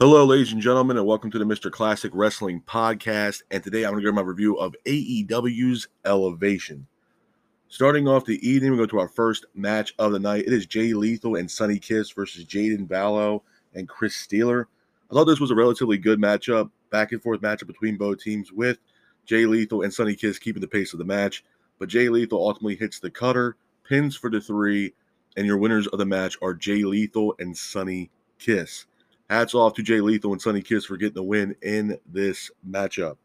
Hello, ladies and gentlemen, and welcome to the Mr. Classic Wrestling Podcast. And today I'm going to give my review of AEW's Elevation. Starting off the evening, we go to our first match of the night. It is Jay Lethal and Sonny Kiss versus Jaden Ballo and Chris Steeler. I thought this was a relatively good matchup, back and forth matchup between both teams, with Jay Lethal and Sonny Kiss keeping the pace of the match. But Jay Lethal ultimately hits the cutter, pins for the three, and your winners of the match are Jay Lethal and Sonny Kiss. Hats off to Jay Lethal and Sonny Kiss for getting the win in this matchup.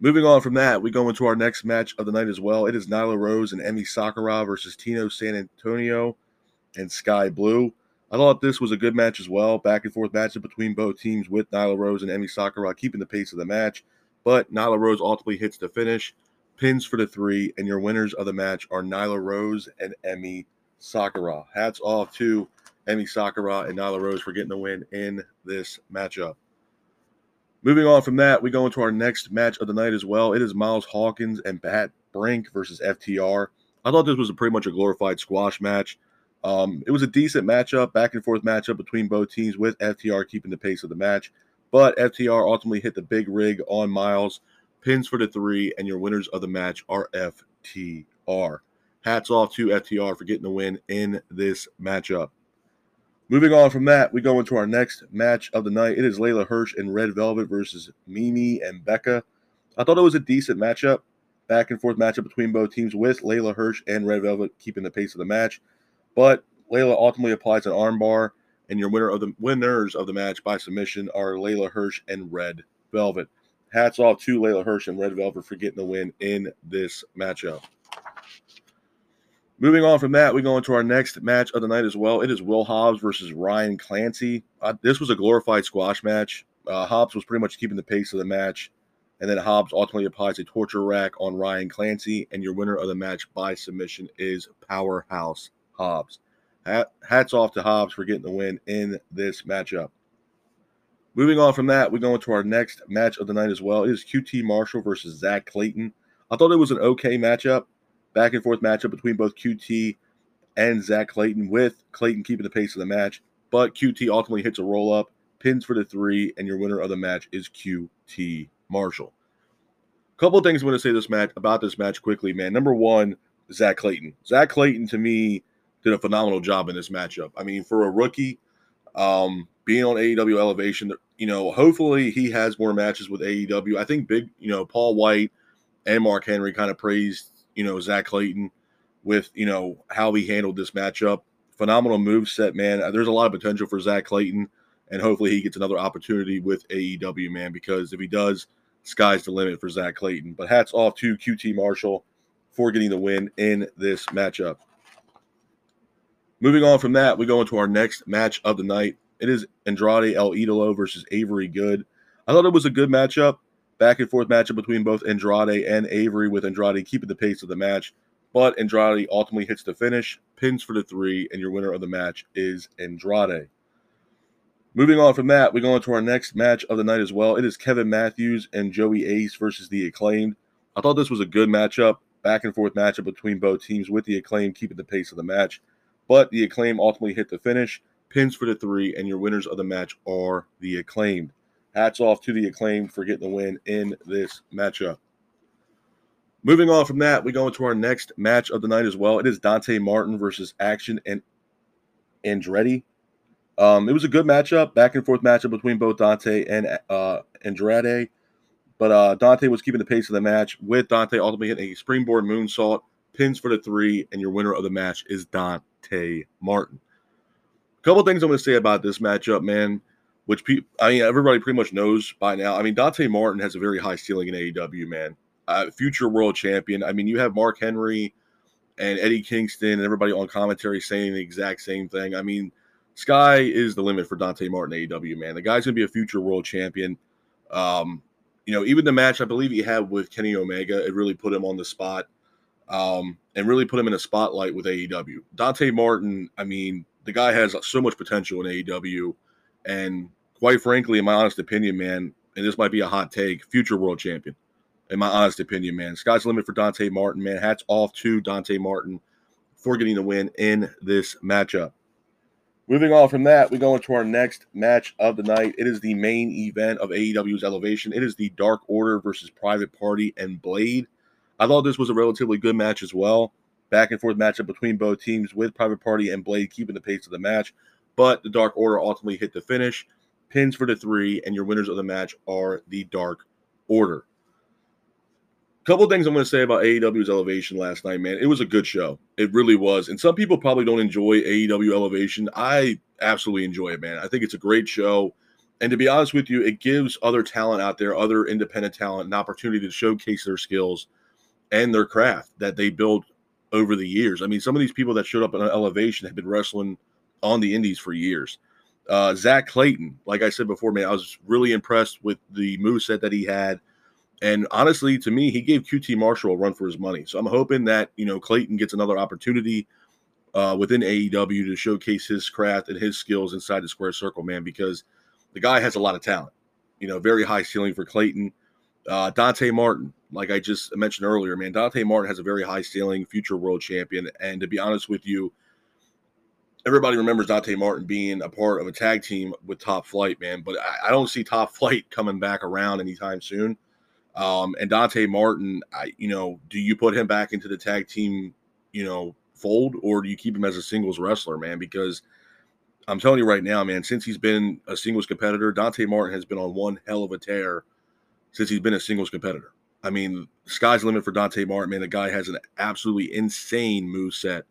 Moving on from that, we go into our next match of the night as well. It is Nyla Rose and Emi Sakura versus Tina San Antonio and Sky Blue. I thought this was a good match as well. Back and forth matchup between both teams with Nyla Rose and Emi Sakura keeping the pace of the match. But Nyla Rose ultimately hits the finish, pins for the three, and your winners of the match are Nyla Rose and Emi Sakura. Hats off to Emi Sakura and Nyla Rose for getting the win in this matchup. Moving on from that, we go into our next match of the night as well. It is Miles Hawkins and Pat Brink versus FTR. I thought this was a pretty much a glorified squash match. Um, it was a decent matchup, back and forth matchup between both teams with FTR keeping the pace of the match. But FTR ultimately hit the big rig on Miles, pins for the three, and your winners of the match are FTR. Hats off to FTR for getting the win in this matchup. Moving on from that, we go into our next match of the night. It is Leyla Hirsch and Red Velvet versus Mimi and Becca. I thought it was a decent matchup, back and forth matchup between both teams with Leyla Hirsch and Red Velvet keeping the pace of the match. But Leyla ultimately applies an armbar, and your winner of the winners of the match by submission are Leyla Hirsch and Red Velvet. Hats off to Leyla Hirsch and Red Velvet for getting the win in this matchup. Moving on from that, we go into our next match of the night as well. It is Will Hobbs versus Ryan Clancy. Uh, this was a glorified squash match. Uh, Hobbs was pretty much keeping the pace of the match, and then Hobbs ultimately applies a torture rack on Ryan Clancy, and your winner of the match by submission is Powerhouse Hobbs. Hats off to Hobbs for getting the win in this matchup. Moving on from that, we go into our next match of the night as well. It is QT Marshall versus Zach Clayton. I thought it was an okay matchup back and forth matchup between both QT and Zach Clayton, with Clayton keeping the pace of the match. But QT ultimately hits a roll up, pins for the three, and your winner of the match is QT Marshall. A couple of things I'm going to say this match about this match quickly, man. Number one, Zach Clayton. Zach Clayton to me did a phenomenal job in this matchup. I mean, for a rookie, um, being on AEW Elevation, you know, hopefully he has more matches with AEW. I think big, you know, Paul White and Mark Henry kind of praised you know, Zach Clayton with, you know, how he handled this matchup. Phenomenal move set, man. Uh, there's a lot of potential for Zach Clayton, and hopefully he gets another opportunity with AEW, man, because if he does, sky's the limit for Zach Clayton. But hats off to QT Marshall for getting the win in this matchup. Moving on from that, we go into our next match of the night. It is Andrade El Idolo versus Avery Good. I thought it was a good matchup back and forth matchup between both Andrade and Avery, with Andrade keeping the pace of the match. But Andrade ultimately hits the finish, pins for the three, and your winner of the match is Andrade. Moving on from that, we go into our next match of the night as well. It is Kevin Matthews and Joey Ace versus the Acclaimed. I thought this was a good matchup, back and forth matchup between both teams, with the Acclaim keeping the pace of the match. But the Acclaim ultimately hit the finish, pins for the three, and your winners of the match are the Acclaimed. Hats off to the acclaim for getting the win in this matchup. Moving on from that, we go into our next match of the night as well. It is Dante Martin versus Action and Andretti. Um, it was a good matchup, back and forth matchup between both Dante and uh, Andrade. But uh, Dante was keeping the pace of the match with Dante ultimately hitting a springboard moonsault, pins for the three, and your winner of the match is Dante Martin. A couple things I'm going to say about this matchup, man which people, I mean, everybody pretty much knows by now. I mean, Dante Martin has a very high ceiling in AEW, man. Uh, future world champion. I mean, you have Mark Henry and Eddie Kingston and everybody on commentary saying the exact same thing. I mean, sky is the limit for Dante Martin AEW, man. The guy's gonna be a future world champion. Um, you know, even the match I believe he had with Kenny Omega, it really put him on the spot. Um, and really put him in a spotlight with AEW. Dante Martin, I mean, the guy has so much potential in AEW. And quite frankly, in my honest opinion, man, and this might be a hot take, future world champion. In my honest opinion, man, sky's the limit for Dante Martin, man. Hats off to Dante Martin for getting the win in this matchup. Moving on from that, we go into our next match of the night. It is the main event of AEW's Elevation. It is the Dark Order versus Private Party and Blade. I thought this was a relatively good match as well. Back and forth matchup between both teams with Private Party and Blade keeping the pace of the match. But the Dark Order ultimately hit the finish. Pins for the three, and your winners of the match are the Dark Order couple things I'm going to say about AEW's Elevation last night, man. It was a good show. It really was. And some people probably don't enjoy AEW Elevation. I absolutely enjoy it, man. I think it's a great show. And to be honest with you, it gives other talent out there, other independent talent, an opportunity to showcase their skills and their craft that they built over the years. I mean, some of these people that showed up in Elevation have been wrestling on the indies for years. Uh, Zack Clayton, like I said before, man, I was really impressed with the move set that he had – and honestly, to me, he gave QT Marshall a run for his money. So I'm hoping that, you know, Clayton gets another opportunity uh, within AEW to showcase his craft and his skills inside the square circle, man, because the guy has a lot of talent. You know, very high ceiling for Clayton. Uh, Dante Martin, like I just mentioned earlier, man, Dante Martin has a very high ceiling, future world champion. And to be honest with you, everybody remembers Dante Martin being a part of a tag team with Top Flight, man. But I, I don't see Top Flight coming back around anytime soon. Um, and Dante Martin, I, you know, do you put him back into the tag team, you know, fold, or do you keep him as a singles wrestler, man? Because I'm telling you right now, man, since he's been a singles competitor, Dante Martin has been on one hell of a tear since he's been a singles competitor. I mean, sky's the limit for Dante Martin, man. The guy has an absolutely insane move set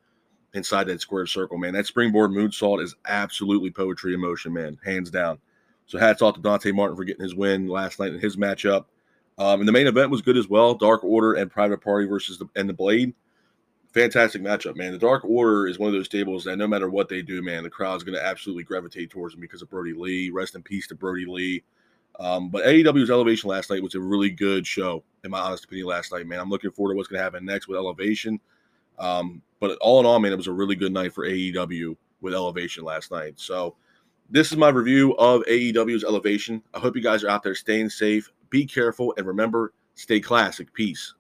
inside that square circle, man. That springboard moonsault is absolutely poetry in motion, man, hands down. So hats off to Dante Martin for getting his win last night in his matchup. Um, and the main event was good as well. Dark Order and Private Party versus the and the Blade. Fantastic matchup, man. The Dark Order is one of those stables that no matter what they do, man, the crowd's going to absolutely gravitate towards them because of Brodie Lee. Rest in peace to Brodie Lee. Um, but AEW's Elevation last night was a really good show, in my honest opinion. Last night, man, I'm looking forward to what's going to happen next with Elevation. Um, but all in all, man, it was a really good night for AEW with Elevation last night. So this is my review of AEW's Elevation. I hope you guys are out there staying safe, be careful, and remember, stay classic. Peace.